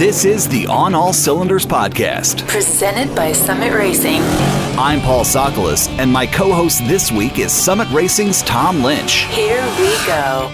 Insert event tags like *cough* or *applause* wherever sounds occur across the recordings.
This is the On All Cylinders podcast. Presented by Summit Racing. I'm Paul Sokolis, and my co host this week is Summit Racing's Tom Lynch. Here we go.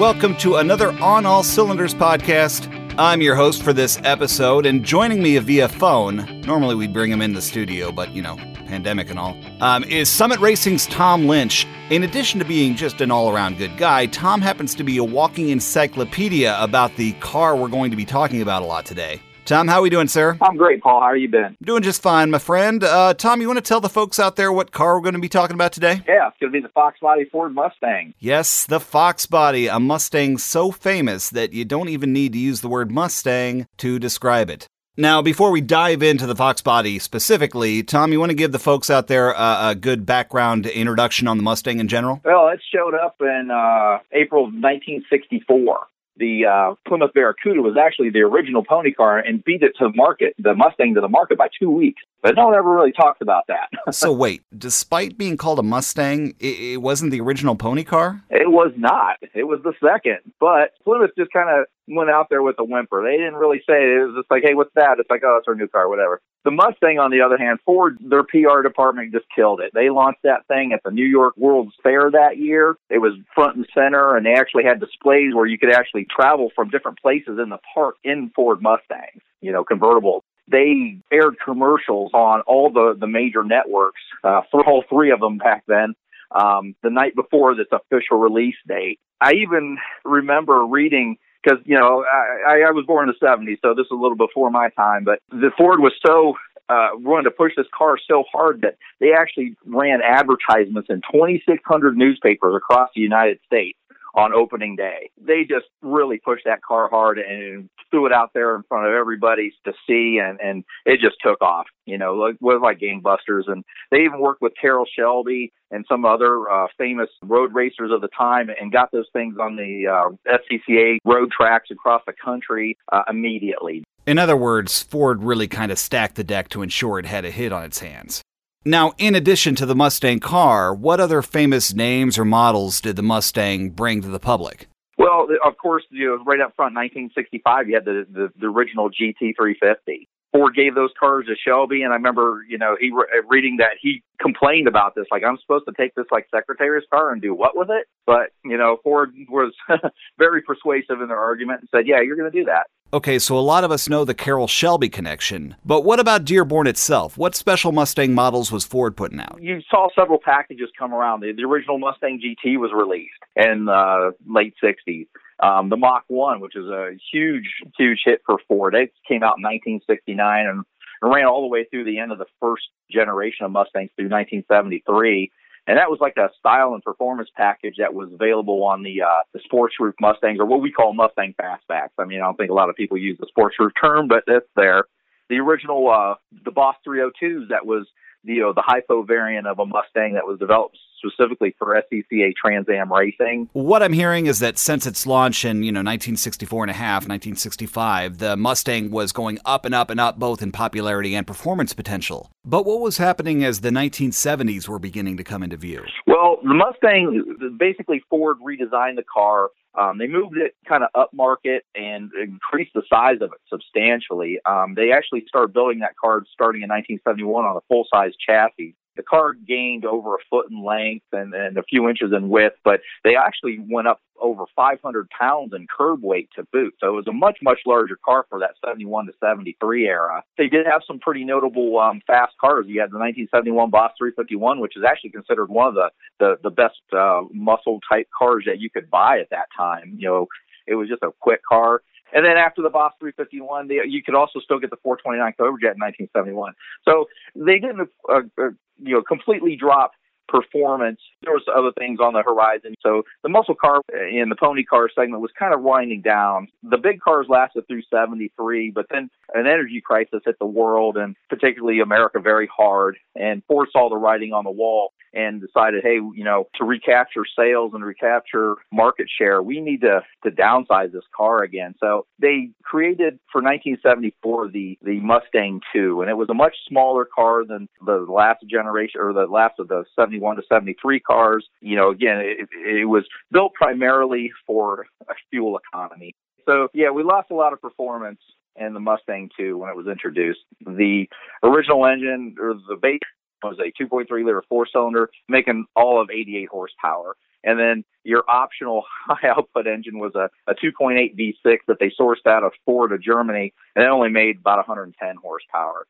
Welcome to another On All Cylinders podcast. I'm your host for this episode, and joining me via phone, normally we'd bring him in the studio, but you know, pandemic and all, um, is Summit Racing's Tom Lynch. In addition to being just an all around good guy, Tom happens to be a walking encyclopedia about the car we're going to be talking about a lot today. Tom, how are we doing, sir? I'm great, Paul. How are you been? Doing just fine, my friend. Uh, Tom, you want to tell the folks out there what car we're going to be talking about today? Yeah, it's going to be the Fox Body Ford Mustang. Yes, the Fox Body, a Mustang so famous that you don't even need to use the word Mustang to describe it. Now, before we dive into the Fox Body specifically, Tom, you want to give the folks out there a, a good background introduction on the Mustang in general? Well, it showed up in uh, April of 1964. The uh, Plymouth Barracuda was actually the original pony car and beat it to market, the Mustang to the market by two weeks. But no one ever really talked about that. *laughs* so wait, despite being called a Mustang, it, it, wasn't the original pony car? It was not. It was the second. But Plymouth just kind of went out there with a whimper. They didn't really say it. It was just like, hey, what's that? It's like, oh, it's our new car, whatever. The Mustang, on the other hand, Ford, their PR department just killed it. They launched that thing at the New York World's Fair that year. It was front and center, and they actually had displays where you could actually travel from different places in the park in Ford Mustangs, you know, convertibles they aired commercials on all the, the major networks, uh, for all three of them back then, um, the night before this official release date. I even remember reading because you know I, I was born in the 70s, so this is a little before my time. But the Ford was so uh, wanted to push this car so hard that they actually ran advertisements in 2,600 newspapers across the United States on opening day. They just really pushed that car hard and threw it out there in front of everybody to see, and and it just took off. You know, like was like gangbusters. And they even worked with Carroll Shelby and some other uh, famous road racers of the time, and got those things on the uh, SCCA road tracks across the country uh, immediately. In other words, Ford really kind of stacked the deck to ensure it had a hit on its hands. Now, in addition to the Mustang car, what other famous names or models did the Mustang bring to the public? Well, of course, you know, right up front, 1965, you had the, the, the original GT350. Ford gave those cars to Shelby, and I remember, you know, he re- uh, reading that he complained about this. Like, I'm supposed to take this like Secretary's car and do what with it? But you know, Ford was *laughs* very persuasive in their argument and said, "Yeah, you're going to do that." Okay, so a lot of us know the Carroll Shelby connection, but what about Dearborn itself? What special Mustang models was Ford putting out? You saw several packages come around. The, the original Mustang GT was released in the uh, late 60s. Um, the Mach 1, which is a huge, huge hit for Ford. It came out in 1969 and ran all the way through the end of the first generation of Mustangs through 1973 and that was like a style and performance package that was available on the uh, the sports roof Mustangs or what we call Mustang fastbacks. I mean, I don't think a lot of people use the sports roof term, but it's there. The original uh, the Boss 302s that was the you know, the hypo variant of a Mustang that was developed specifically for SCCA Trans Am racing. What I'm hearing is that since its launch in, you know, 1964 and a half, 1965, the Mustang was going up and up and up both in popularity and performance potential. But what was happening as the 1970s were beginning to come into view? Well, the Mustang, basically Ford redesigned the car um, they moved it kind of upmarket and increased the size of it substantially. Um, they actually started building that car starting in 1971 on a full size chassis the car gained over a foot in length and, and a few inches in width, but they actually went up over 500 pounds in curb weight to boot. So it was a much, much larger car for that 71 to 73 era. They did have some pretty notable um, fast cars. You had the 1971 Boss 351, which is actually considered one of the, the, the best uh, muscle type cars that you could buy at that time. You know, it was just a quick car. And then after the Boss 351, they, you could also still get the 429 Cobra Jet in 1971. So they didn't, uh, uh, you know, completely drop performance. There was other things on the horizon. So the muscle car in the pony car segment was kind of winding down. The big cars lasted through 73, but then an energy crisis hit the world and particularly America very hard. And Ford saw the writing on the wall and decided, hey, you know, to recapture sales and recapture market share, we need to, to downsize this car again. So they created for 1974 the, the Mustang 2, and it was a much smaller car than the last generation or the last of the 71 to 73 cars. You know, again, it, it was built primarily for a fuel economy. So yeah, we lost a lot of performance and the Mustang 2 when it was introduced. The original engine or the base was a 2.3 liter four cylinder, making all of 88 horsepower. And then your optional *laughs* high output engine was a, a 2.8 V6 that they sourced out of Ford of Germany, and it only made about 110 horsepower.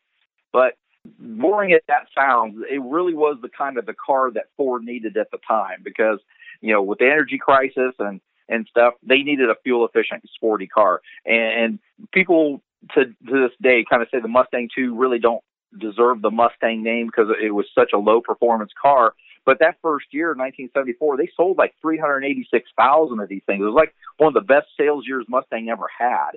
But boring as that sounds, it really was the kind of the car that Ford needed at the time because, you know, with the energy crisis and and stuff, they needed a fuel efficient, sporty car. And, people to to this day kind of say the Mustang 2 really don't deserve the Mustang name because it was such a low performance car. But that first year, 1974, they sold like 386,000 of these things. It was like one of the best sales years Mustang ever had.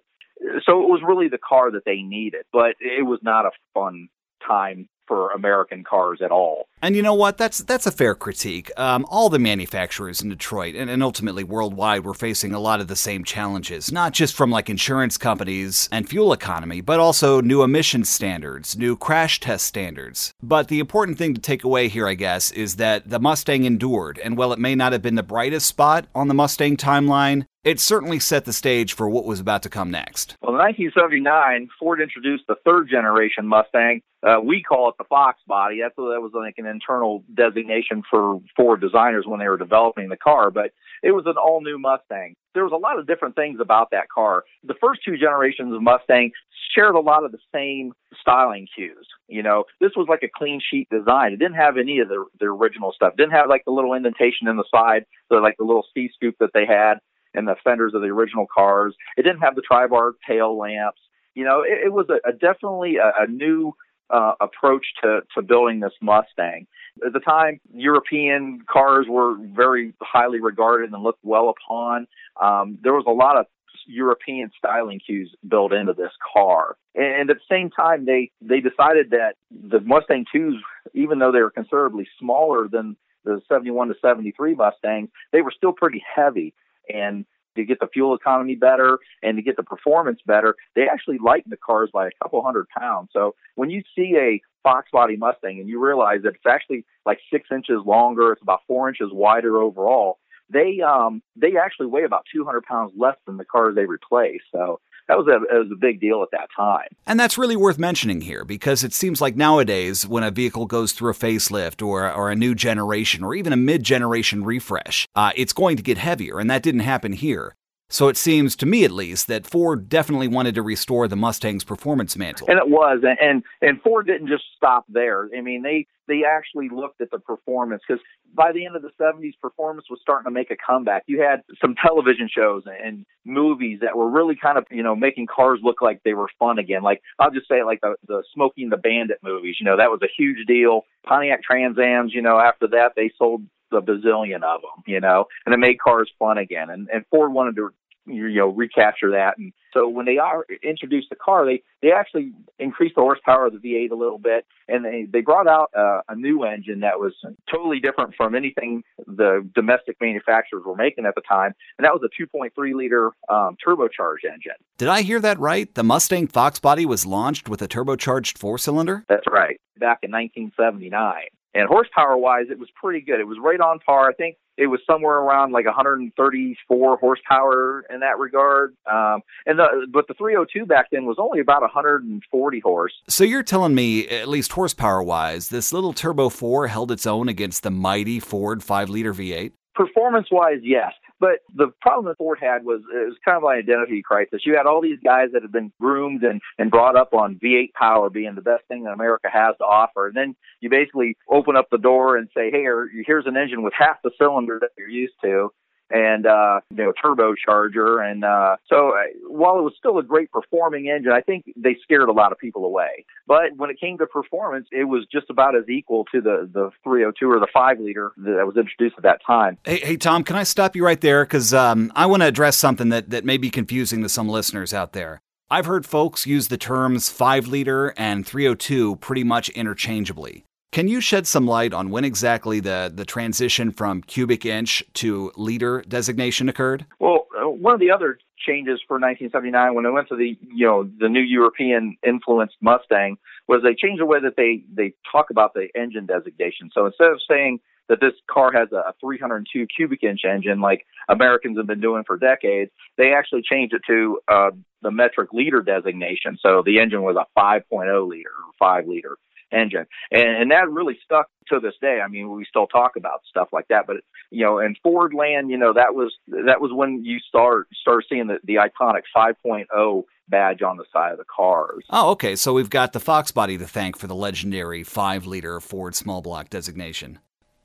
So it was really the car that they needed, but it was not a fun time for American cars at all. And you know what? That's that's a fair critique. Um, all the manufacturers in Detroit and, and ultimately worldwide were facing a lot of the same challenges, not just from like insurance companies and fuel economy, but also new emission standards, new crash test standards. But the important thing to take away here, I guess, is that the Mustang endured, and while it may not have been the brightest spot on the Mustang timeline, it certainly set the stage for what was about to come next. Well, in 1979, Ford introduced the third generation Mustang. Uh, we call it the Fox body. That's that was like an internal designation for Ford designers when they were developing the car, but it was an all new Mustang. There was a lot of different things about that car. The first two generations of Mustang shared a lot of the same styling cues. You know, this was like a clean sheet design. It didn't have any of the, the original stuff. It didn't have like the little indentation in the side, the like the little C scoop that they had and the fenders of the original cars. It didn't have the tri-bar tail lamps. You know, it, it was a, a definitely a, a new uh, approach to, to building this Mustang. At the time, European cars were very highly regarded and looked well upon. Um, there was a lot of European styling cues built into this car. And at the same time, they, they decided that the Mustang 2s, even though they were considerably smaller than the 71 to 73 Mustangs, they were still pretty heavy and to get the fuel economy better and to get the performance better, they actually lighten the cars by a couple hundred pounds. So when you see a Fox body Mustang and you realize that it's actually like six inches longer, it's about four inches wider overall, they um they actually weigh about 200 pounds less than the cars they replace. So that was a, was a big deal at that time. And that's really worth mentioning here because it seems like nowadays, when a vehicle goes through a facelift or, or a new generation or even a mid generation refresh, uh, it's going to get heavier, and that didn't happen here. So it seems to me, at least, that Ford definitely wanted to restore the Mustang's performance mantle. And it was, and and Ford didn't just stop there. I mean, they they actually looked at the performance because by the end of the 70s, performance was starting to make a comeback. You had some television shows and movies that were really kind of you know making cars look like they were fun again. Like I'll just say, like the the Smokey and the Bandit movies. You know, that was a huge deal. Pontiac Trans Ams. You know, after that, they sold a bazillion of them, you know, and it made cars fun again. And, and Ford wanted to you know recapture that. And so when they are introduced the car they they actually increased the horsepower of the V8 a little bit. And they they brought out uh, a new engine that was totally different from anything the domestic manufacturers were making at the time. And that was a 2.3 liter um, turbocharged engine. Did i hear that right? The mustang fox body was launched with a turbocharged four cylinder? That's right. Back in 1979 and horsepower wise, it was pretty good. It was right on par. I think it was somewhere around like 134 horsepower in that regard. Um, and the but the 302 back then was only about 140 horse. So you're telling me, at least horsepower wise, this little Turbo 4 held its own against the mighty Ford 5 liter V8? Performance wise, yes. But the problem that Ford had was it was kind of an identity crisis. You had all these guys that had been groomed and, and brought up on V8 power being the best thing that America has to offer. And then you basically open up the door and say, hey, here's an engine with half the cylinder that you're used to and uh, you know turbocharger. And uh, so uh, while it was still a great performing engine, I think they scared a lot of people away. But when it came to performance, it was just about as equal to the the 302 or the five liter that was introduced at that time. Hey, hey Tom, can I stop you right there because um, I want to address something that that may be confusing to some listeners out there. I've heard folks use the terms 5 liter and 302 pretty much interchangeably. Can you shed some light on when exactly the, the transition from cubic inch to liter designation occurred? Well, uh, one of the other changes for 1979 when they went to the you know the new European influenced Mustang was they changed the way that they they talk about the engine designation. So instead of saying that this car has a 302 cubic inch engine like Americans have been doing for decades. They actually changed it to uh, the metric liter designation. So the engine was a 5.0 liter or 5 liter engine. And, and that really stuck to this day. I mean, we still talk about stuff like that, but you know, in Ford land, you know, that was that was when you start start seeing the, the iconic 5.0 badge on the side of the cars. Oh, okay. So we've got the Fox body to thank for the legendary 5 liter Ford small block designation.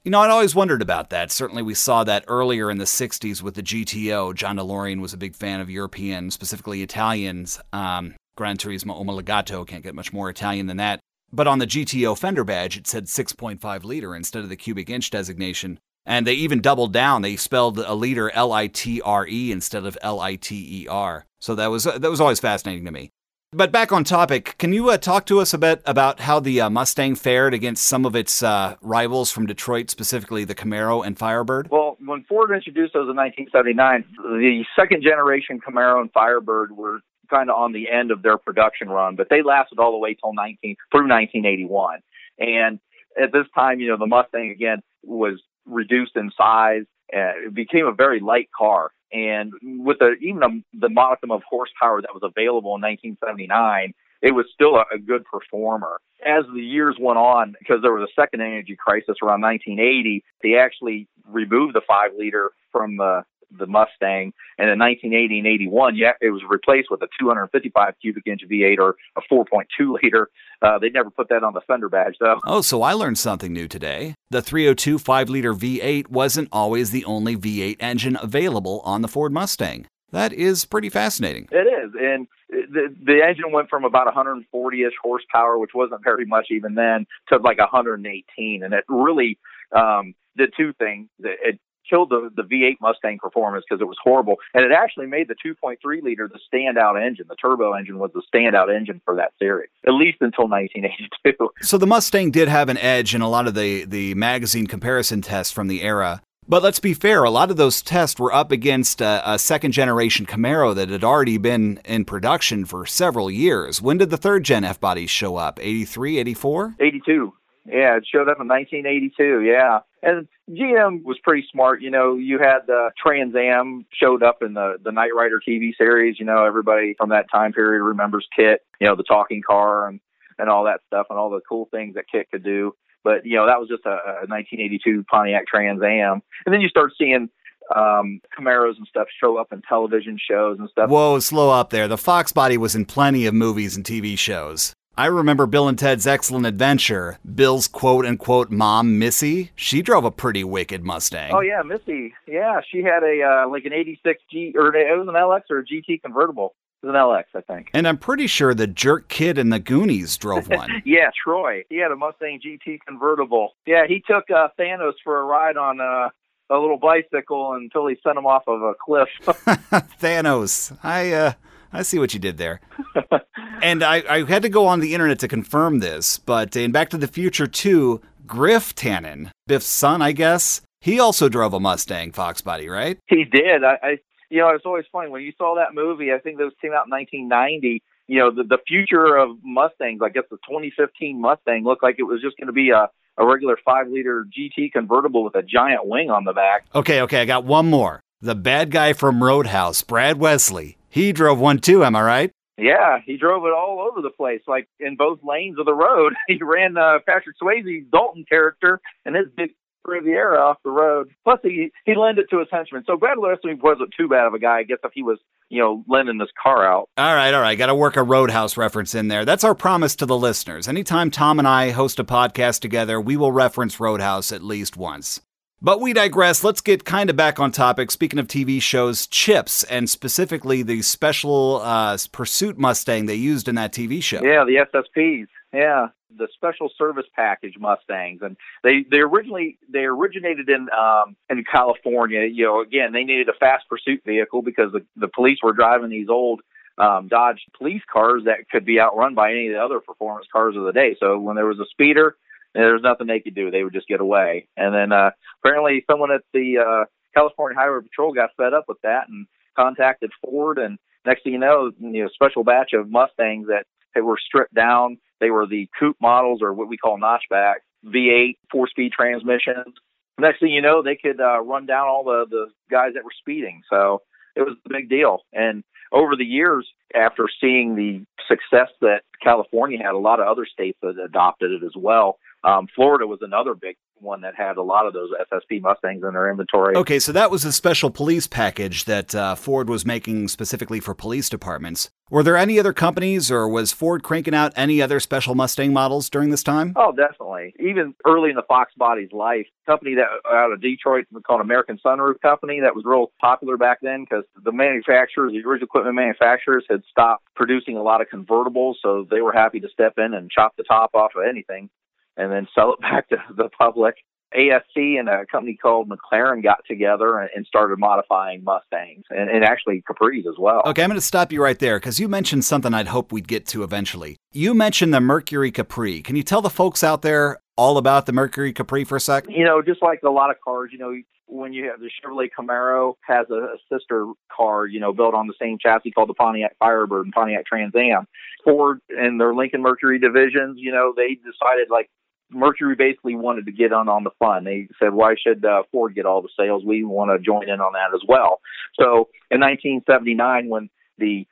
You know, I'd always wondered about that. Certainly, we saw that earlier in the 60s with the GTO. John DeLorean was a big fan of European, specifically Italians. Um, Gran Turismo Omologato can't get much more Italian than that. But on the GTO fender badge, it said 6.5 liter instead of the cubic inch designation. And they even doubled down. They spelled a liter L I T R E instead of L I T E R. So that was that was always fascinating to me. But back on topic, can you uh, talk to us a bit about how the uh, Mustang fared against some of its uh, rivals from Detroit, specifically the Camaro and Firebird? Well, when Ford introduced those in 1979, the second generation Camaro and Firebird were kind of on the end of their production run, but they lasted all the way till 19 through 1981. And at this time, you know, the Mustang again was reduced in size. Uh, it became a very light car. And with the even a, the modicum of horsepower that was available in 1979, it was still a, a good performer. As the years went on, because there was a second energy crisis around 1980, they actually removed the five liter from the the Mustang, and in 1980 and 81, yeah, it was replaced with a 255 cubic inch V8 or a 4.2 liter. Uh, they never put that on the Thunder badge, though. Oh, so I learned something new today. The 302 5 liter V8 wasn't always the only V8 engine available on the Ford Mustang. That is pretty fascinating. It is, and the the engine went from about 140ish horsepower, which wasn't very much even then, to like 118, and it really um, did two things. It killed the, the V8 Mustang performance because it was horrible. And it actually made the 2.3 liter the standout engine. The turbo engine was the standout engine for that series, at least until 1982. *laughs* So the Mustang did have an edge in a lot of the, the magazine comparison tests from the era. But let's be fair, a lot of those tests were up against a, a, second generation Camaro that had already been in production for several years. When did the third gen F bodies show up? 83, 84? 82. Yeah, it showed up in 1982. Yeah, and GM was pretty smart. You know, you had the Trans Am showed up in the the Knight Rider TV series. You know, everybody from that time period remembers KITT. You know, the talking car and and all that stuff and all the cool things that KITT could do. But you know, that was just a, a 1982 Pontiac Trans Am, and then you start seeing um, Camaros and stuff show up in television shows and stuff. Whoa, slow up there. The Fox body was in plenty of movies and TV shows. I remember Bill and Ted's Excellent Adventure. Bill's quote unquote mom, Missy, she drove a pretty wicked Mustang. Oh yeah, Missy. Yeah, she had a uh, like an '86 G or it was an LX or a GT convertible. It was an LX, I think. And I'm pretty sure the jerk kid in the Goonies drove one. *laughs* yeah, Troy. He had a Mustang GT convertible. Yeah, he took uh, Thanos for a ride on uh, a little bicycle until he sent him off of a cliff. *laughs* *laughs* Thanos. I uh I see what you did there. *laughs* and I, I had to go on the internet to confirm this, but in Back to the Future 2, Griff Tannen, Biff's son, I guess, he also drove a Mustang Fox body, right? He did. I, I you know, it's always funny when you saw that movie. I think those came out in 1990. You know, the the future of Mustangs. I guess the 2015 Mustang looked like it was just going to be a a regular five liter GT convertible with a giant wing on the back. Okay, okay, I got one more. The bad guy from Roadhouse, Brad Wesley. He drove one too, am I right? Yeah, he drove it all over the place, like in both lanes of the road. *laughs* He ran uh, Patrick Swayze's Dalton character and his big Riviera off the road. Plus, he he lent it to his henchmen. So Brad Wesley wasn't too bad of a guy. I guess if he was, you know, lending this car out. All right, all right. Got to work a Roadhouse reference in there. That's our promise to the listeners. Anytime Tom and I host a podcast together, we will reference Roadhouse at least once. But we digress. Let's get kind of back on topic. Speaking of TV shows, Chips, and specifically the special uh, pursuit Mustang they used in that TV show. Yeah, the SSPs. Yeah, the special service package Mustangs, and they they originally they originated in um, in California. You know, again, they needed a fast pursuit vehicle because the the police were driving these old um, Dodge police cars that could be outrun by any of the other performance cars of the day. So when there was a speeder, there was nothing they could do. They would just get away. And then uh, apparently someone at the uh, California Highway Patrol got fed up with that and contacted Ford. And next thing you know, you know, special batch of Mustangs that, that were stripped down. They were the coupe models or what we call notchback V8 four-speed transmissions. next thing you know, they could uh, run down all the the guys that were speeding. So it was a big deal. And over the years, after seeing the success that California had, a lot of other states adopted it as well. Um, Florida was another big one that had a lot of those SSP Mustangs in their inventory. Okay, so that was a special police package that uh, Ford was making specifically for police departments. Were there any other companies, or was Ford cranking out any other special Mustang models during this time? Oh, definitely. Even early in the Fox Body's life, company that out of Detroit called American Sunroof Company that was real popular back then because the manufacturers, the original equipment manufacturers, had stopped producing a lot of convertibles, so they were happy to step in and chop the top off of anything and then sell it *laughs* back to the public. ASC and a company called McLaren got together and started modifying Mustangs and, and actually Capris as well. Okay, I'm going to stop you right there because you mentioned something I'd hope we'd get to eventually. You mentioned the Mercury Capri. Can you tell the folks out there all about the Mercury Capri for a sec? You know, just like a lot of cars, you know, when you have the Chevrolet Camaro has a, a sister car, you know, built on the same chassis called the Pontiac Firebird and Pontiac Trans Am. Ford and their Lincoln Mercury divisions, you know, they decided like Mercury basically wanted to get on on the fun. They said, "Why should uh, Ford get all the sales? We want to join in on that as well." So, in 1979, when the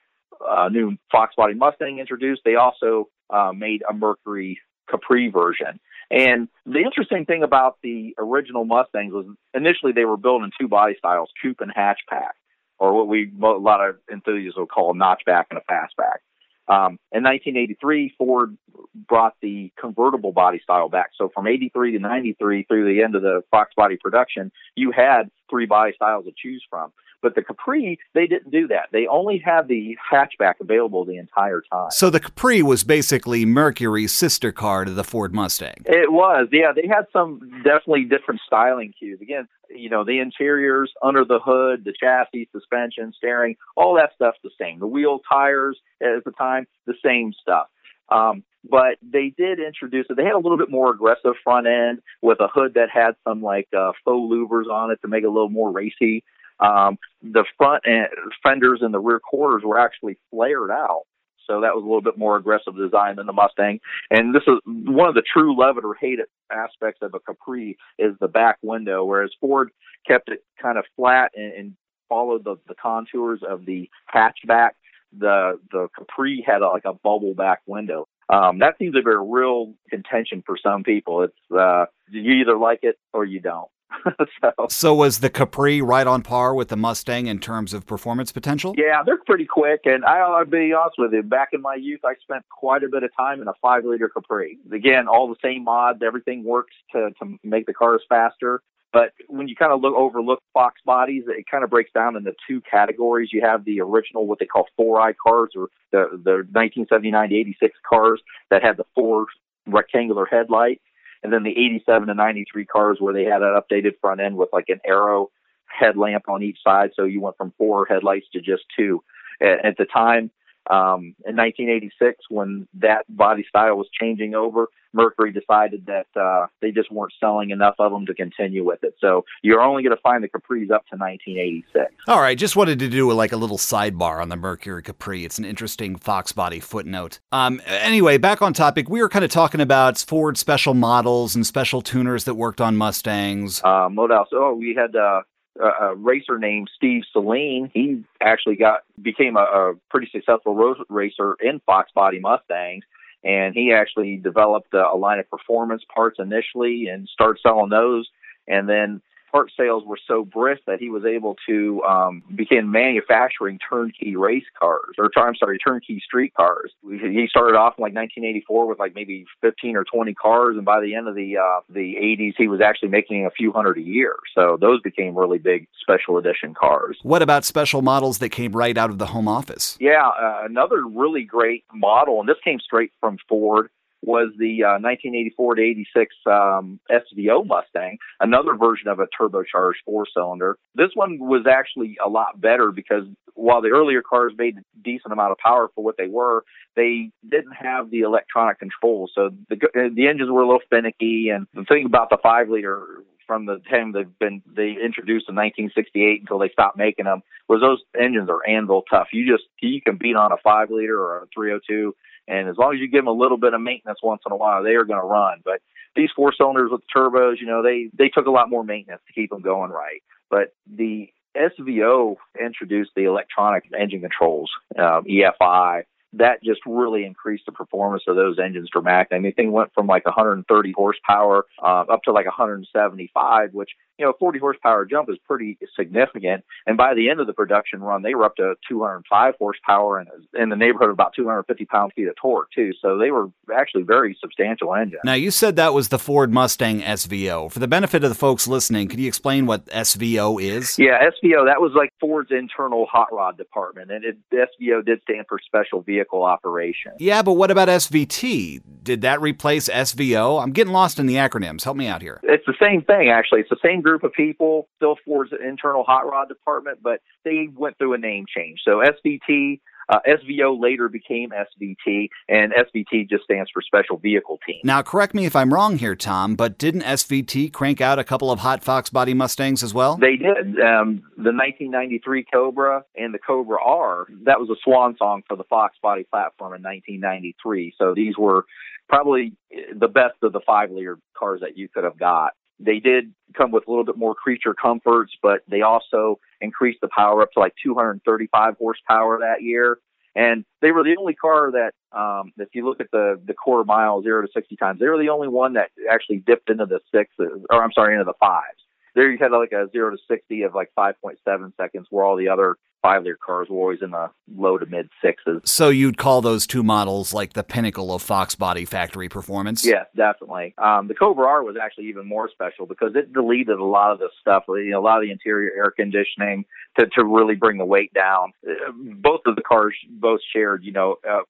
uh, new Fox Body Mustang introduced, they also uh, made a Mercury Capri version. And the interesting thing about the original Mustangs was initially they were built in two body styles, coupe and hatchback, or what we a lot of enthusiasts will call a notchback and a fastback. Um, in 1983, Ford brought the convertible body style back. So from 83 to 93 through the end of the Fox body production, you had three body styles to choose from. But the Capri, they didn't do that. They only had the hatchback available the entire time. So the Capri was basically Mercury's sister car to the Ford Mustang. It was, yeah. They had some definitely different styling cues. Again, you know, the interiors, under the hood, the chassis, suspension, steering, all that stuff's the same. The wheel, tires at the time, the same stuff. Um, but they did introduce it. They had a little bit more aggressive front end with a hood that had some like uh, faux louvers on it to make it a little more racy. Um, the front and fenders and the rear quarters were actually flared out. So that was a little bit more aggressive design than the Mustang. And this is one of the true love it or hate it aspects of a Capri is the back window, whereas Ford kept it kind of flat and, and followed the, the contours of the hatchback. The the Capri had a, like a bubble back window. Um, that seems to be a real contention for some people. It's uh, you either like it or you don't. *laughs* so, so was the Capri right on par with the Mustang in terms of performance potential? Yeah, they're pretty quick. And I, I'll be honest with you, back in my youth, I spent quite a bit of time in a five liter Capri. Again, all the same mods, everything works to, to make the cars faster. But when you kind of look overlook Fox bodies, it kind of breaks down into two categories. You have the original, what they call four eye cars, or the the 1979 to 86 cars that had the four rectangular headlight, and then the 87 to 93 cars where they had an updated front end with like an arrow headlamp on each side. So you went from four headlights to just two. At, the time, um, in 1986, when that body style was changing over, Mercury decided that uh, they just weren't selling enough of them to continue with it. So you're only going to find the Capris up to 1986. All right, just wanted to do like a little sidebar on the Mercury Capri. It's an interesting Fox body footnote. Um, anyway, back on topic, we were kind of talking about Ford special models and special tuners that worked on Mustangs. Um, what else? Oh, we had uh, Uh, a racer named Steve Saleen. He actually got became a, a pretty successful road racer in Fox body Mustangs and he actually developed a, a line of performance parts initially and started selling those and then part sales were so brisk that he was able to um, begin manufacturing turnkey race cars, or I'm sorry, turnkey street cars. He started off in like 1984 with like maybe 15 or 20 cars, and by the end of the uh, the 80s, he was actually making a few hundred a year. So those became really big special edition cars. What about special models that came right out of the home office? Yeah, uh, another really great model, and this came straight from Ford was the uh, 1984 to 86 um, SVO Mustang, another version of a turbocharged four cylinder. This one was actually a lot better because while the earlier cars made a decent amount of power for what they were, they didn't have the electronic controls. So the, the engines were a little finicky. And the thing about the five liter from the time they've been they introduced in 1968 until they stopped making them was those engines are anvil tough. You just you can beat on a five liter or a 302 and as long as you give them a little bit of maintenance once in a while, they are going to run. But these four cylinders with turbos, you know, they they took a lot more maintenance to keep them going right. But the SVO introduced the electronic engine controls, um, EFI, that just really increased the performance of those engines dramatically. I mean, thing went from like 130 horsepower uh, up to like 175, which you know, 40 horsepower jump is pretty significant. And by the end of the production run, they were up to 205 horsepower and in the neighborhood of about 250 pound feet of torque too. So they were actually very substantial engines. Now you said that was the Ford Mustang SVO. For the benefit of the folks listening, could you explain what SVO is? Yeah, SVO that was like Ford's internal hot rod department, and it, SVO did stand for Special Vehicle Operation. Yeah, but what about SVT? Did that replace SVO? I'm getting lost in the acronyms. Help me out here. It's the same thing actually. It's the same group of people, still Ford's internal hot rod department, but they went through a name change. So SVT, uh, SVO later became SVT, and SVT just stands for Special Vehicle Team. Now, correct me if I'm wrong here, Tom, but didn't SVT crank out a couple of hot Fox body Mustangs as well? They did. Um, the 1993 Cobra and the Cobra R, that was a swan song for the Fox body platform in 1993. So these were probably the best of the five liter cars that you could have got. They did come with a little bit more creature comforts, but they also increased the power up to like 235 horsepower that year. And they were the only car that, um, if you look at the the quarter mile zero to 60 times, they were the only one that actually dipped into the sixes, or I'm sorry, into the fives. There you had like a zero to 60 of like 5.7 seconds, where all the other five liter cars were always in the low to mid sixes. So you'd call those two models like the pinnacle of Fox body factory performance? Yes, definitely. Um, the Cobra R was actually even more special because it deleted a lot of the stuff, you know, a lot of the interior air conditioning to, to really bring the weight down. Both of the cars both shared, you know, uh,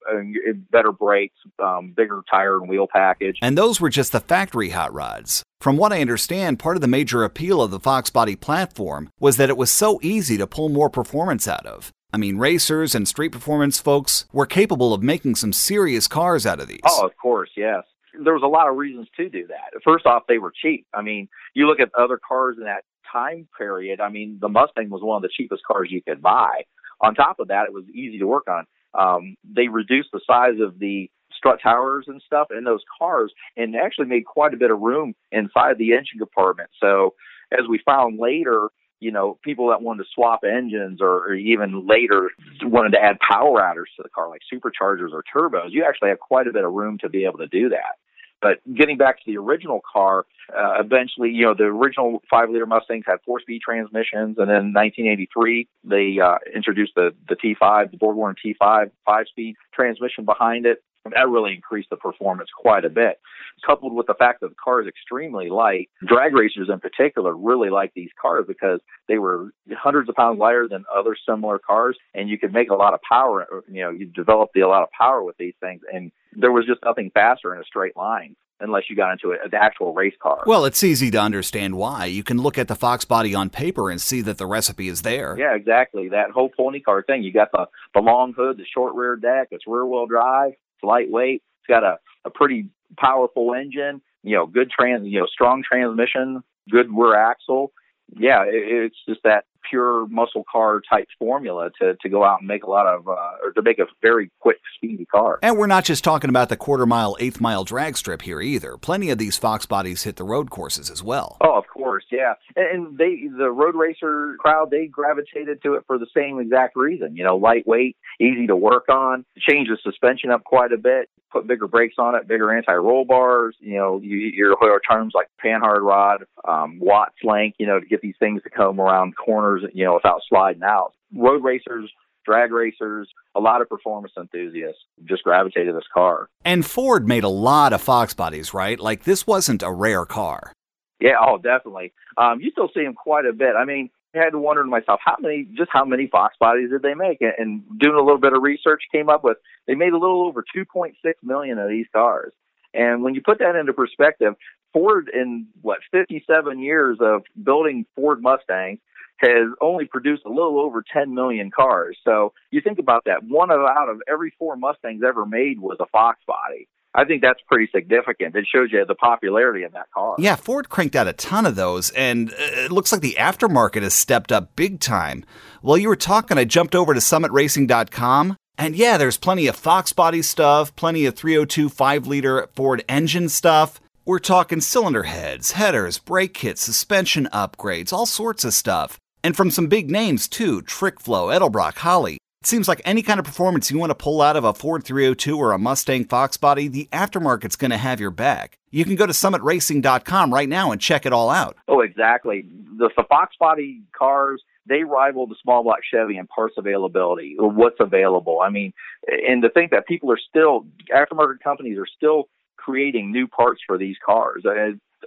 better brakes, um, bigger tire and wheel package. And those were just the factory hot rods. From what I understand, part of the major appeal of the Fox Body platform was that it was so easy to pull more performance out of. I mean, racers and street performance folks were capable of making some serious cars out of these. Oh, of course, yes. There was a lot of reasons to do that. First off, they were cheap. I mean, you look at other cars in that time period. I mean, the Mustang was one of the cheapest cars you could buy. On top of that, it was easy to work on. Um, they reduced the size of the strut towers and stuff in those cars and actually made quite a bit of room inside the engine compartment. So as we found later, you know, people that wanted to swap engines or, or even later wanted to add power adders to the car, like superchargers or turbos, you actually have quite a bit of room to be able to do that. But getting back to the original car, uh, eventually, you know, the original five liter Mustangs had four speed transmissions. And then in 1983, they uh, introduced the, the T5, the Borg T5 five speed transmission behind it that really increased the performance quite a bit. Coupled with the fact that the car is extremely light, drag racers in particular really like these cars because they were hundreds of pounds lighter than other similar cars, and you could make a lot of power. You know, you developed a lot of power with these things, and there was just nothing faster in a straight line unless you got into an actual race car. Well, it's easy to understand why. You can look at the Fox body on paper and see that the recipe is there. Yeah, exactly. That whole pony car thing. You got the the long hood, the short rear deck, it's rear wheel drive. Lightweight. It's got a, a pretty powerful engine, you know, good trans, you know, strong transmission, good rear axle. Yeah, it, it's just that pure muscle car type formula to, to go out and make a lot of, uh, or to make a very quick, speedy car. And we're not just talking about the quarter mile, eighth mile drag strip here either. Plenty of these Fox bodies hit the road courses as well. Oh, of course, yeah. And they, the road racer crowd, they gravitated to it for the same exact reason. You know, lightweight, easy to work on, change the suspension up quite a bit, put bigger brakes on it, bigger anti-roll bars. You know, you, your terms like panhard rod, um, Watts link. You know, to get these things to come around corners you know, without sliding out. Road racers, drag racers, a lot of performance enthusiasts just gravitated to this car. And Ford made a lot of Fox bodies, right? Like this wasn't a rare car. Yeah, oh, definitely. Um, you still see them quite a bit. I mean, I had to wonder to myself, how many, just how many Fox bodies did they make? And doing a little bit of research, came up with they made a little over 2.6 million of these cars. And when you put that into perspective, Ford in what 57 years of building Ford Mustangs has only produced a little over 10 million cars. So you think about that. One out of every four Mustangs ever made was a Fox body. I think that's pretty significant. It shows you the popularity of that car. Yeah, Ford cranked out a ton of those, and uh, it looks like the aftermarket has stepped up big time. While you were talking, I jumped over to summitracing.com, and yeah, there's plenty of Fox body stuff, plenty of 302 5 liter Ford engine stuff. We're talking cylinder heads, headers, brake kits, suspension upgrades, all sorts of stuff. And from some big names too Trick Flow, Edelbrock, Holley. It seems like any kind of performance you want to pull out of a Ford 302 or a Mustang Fox body, the aftermarket's going to have your back. You can go to summitracing.com right now and check it all out. Oh, exactly. The, the Fox body cars, they rival the small block Chevy in parts availability, what's available. I mean, and to think that people are still, aftermarket companies are still creating new parts for these cars uh,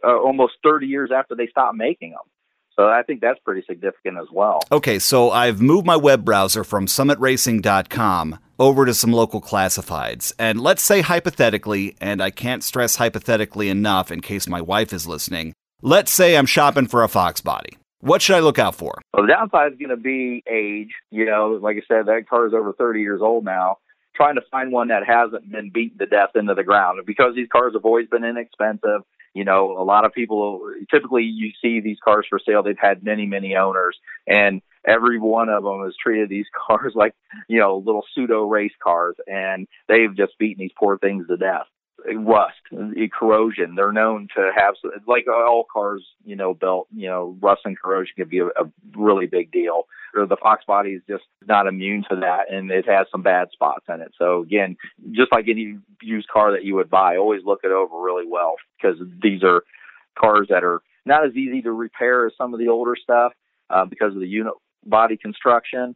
uh, almost 30 years after they stopped making them. So I think that's pretty significant as well. Okay, so I've moved my web browser from summitracing.com over to some local classifieds. And let's say hypothetically, and I can't stress hypothetically enough in case my wife is listening, let's say I'm shopping for a Fox body. What should I look out for? Well, the downside is going to be age. You know, like I said, that car is over 30 years old now. Trying to find one that hasn't been beaten to death into the ground. Because these cars have always been inexpensive, you know, a lot of people typically you see these cars for sale. They've had many, many owners, and every one of them has treated these *laughs* cars like, you know, little pseudo race cars, and they've just beaten these poor things to death rust, corrosion. They're known to have, like all cars, you know, built, you know, rust and corrosion can be a, a really big deal. Or the Fox body is just not immune to that, and it has some bad spots in it. So again, just like any used car that you would buy, always look it over really well because these are cars that are not as easy to repair as some of the older stuff uh, because of the unit body construction.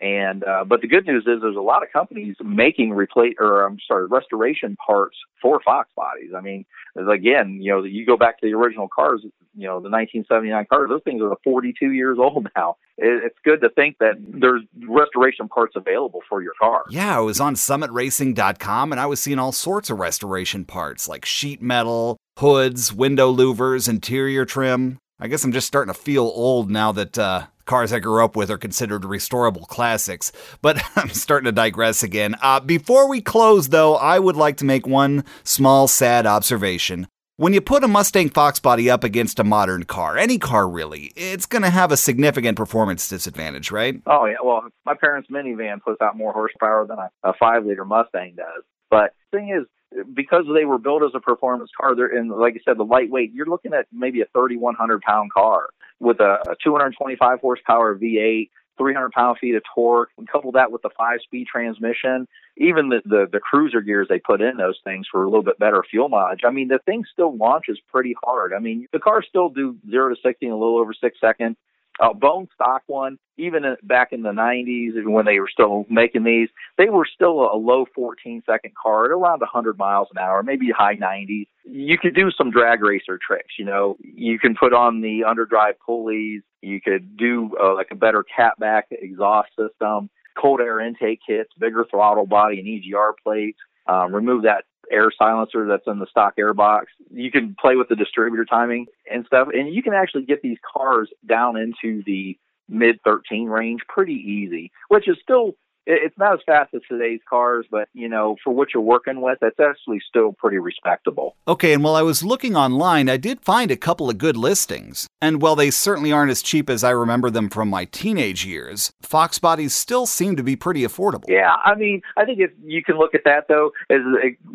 And uh, but the good news is there's a lot of companies making replace or I'm sorry restoration parts for Fox bodies. I mean, again, you know, you go back to the original cars, you know, the 1979 cars. Those things are 42 years old now. It's good to think that there's restoration parts available for your car. Yeah, I was on SummitRacing.com and I was seeing all sorts of restoration parts like sheet metal, hoods, window louvers, interior trim. I guess I'm just starting to feel old now that uh, cars I grew up with are considered restorable classics. But *laughs* I'm starting to digress again. Uh, before we close, though, I would like to make one small sad observation. When you put a Mustang Fox body up against a modern car, any car really, it's going to have a significant performance disadvantage, right? Oh, yeah. Well, my parents' minivan puts out more horsepower than a, a five liter Mustang does. But thing is, because they were built as a performance car, they're and like I said, the lightweight. You're looking at maybe a 3,100 pound car with a, a 225 horsepower V8, 300 pound feet of torque. And couple that with the five speed transmission, even the, the the cruiser gears they put in those things for a little bit better fuel mileage. I mean, the thing still launches pretty hard. I mean, the cars still do zero to 60 in a little over six seconds a bone stock one, even back in the 90s when they were still making these, they were still a low 14 second car at around 100 miles an hour, maybe high 90s. You could do some drag racer tricks, you know. You can put on the underdrive pulleys. You could do uh, like a better catback exhaust system, cold air intake kits, bigger throttle body and EGR plates. Um, remove that air silencer that's in the stock air box. You can play with the distributor timing and stuff, and you can actually get these cars down into the mid 13 range pretty easy, which is still it's not as fast as today's cars, but you know, for what you're working with, that's actually still pretty respectable. Okay, and while I was looking online, I did find a couple of good listings. And while they certainly aren't as cheap as I remember them from my teenage years, Fox bodies still seem to be pretty affordable. Yeah, I mean, I think if you can look at that though, as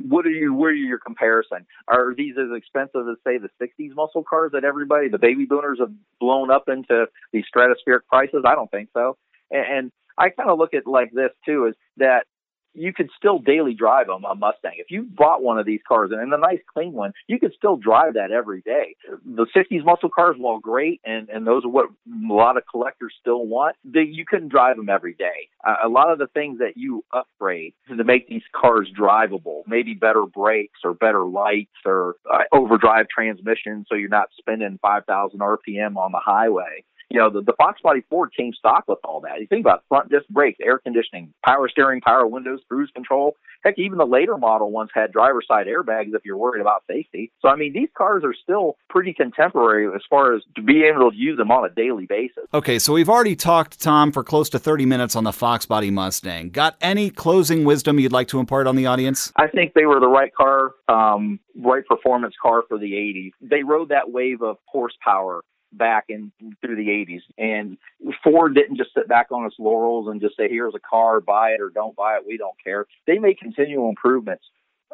what are you? Where are your comparison? Are these as expensive as say the '60s muscle cars that everybody, the baby boomers, have blown up into these stratospheric prices? I don't think so. and, And I kind of look at like this too, is that you could still daily drive a, a Mustang. If you bought one of these cars and a nice clean one, you could still drive that every day. The 60s muscle cars, while great, and, and those are what a lot of collectors still want, they, you couldn't drive them every day. Uh, a lot of the things that you upgrade to make these cars drivable, maybe better brakes or better lights or uh, overdrive transmission so you're not spending 5,000 RPM on the highway you know, the, the Fox Body Ford came stock with all that. You think about front disc brakes, air conditioning, power steering, power windows, cruise control. Heck, even the later model ones had driver side airbags if you're worried about safety. So, I mean, these cars are still pretty contemporary as far as to be able to use them on a daily basis. Okay, so we've already talked, Tom, for close to 30 minutes on the Fox Body Mustang. Got any closing wisdom you'd like to impart on the audience? I think they were the right car, um, right performance car for the 80s. They rode that wave of horsepower back in through the 80s. And Ford didn't just sit back on its laurels and just say, here's a car, buy it or don't buy it. We don't care. They made continual improvements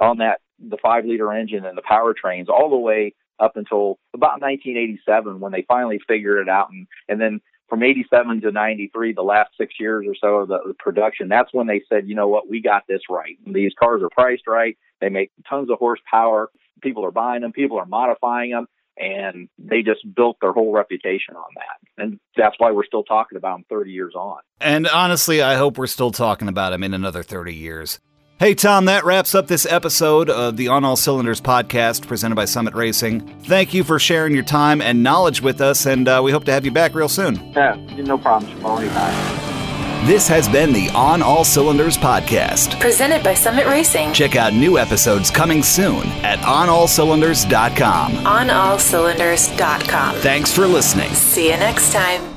on that the five liter engine and the powertrains all the way up until about 1987 when they finally figured it out. And, and then from 87 to 93, the last six years or so of the, the production, that's when they said, you know what, we got this right. These cars are priced right. They make tons of horsepower. People are buying them. People are modifying them and they just built their whole reputation on that. And that's why we're still talking about them 30 years on. And honestly, I hope we're still talking about them in another 30 years. Hey, Tom, that wraps up this episode of the On All Cylinders podcast presented by Summit Racing. Thank you for sharing your time and knowledge with us, and uh, we hope to have you back real soon. Yeah, no problem, Jamal. Anytime. This has been the On All Cylinders podcast, Presented by Summit Racing. Check out new episodes coming soon at onallcylinders.com. OnAllCylinders.com. Thanks for listening. See you next time.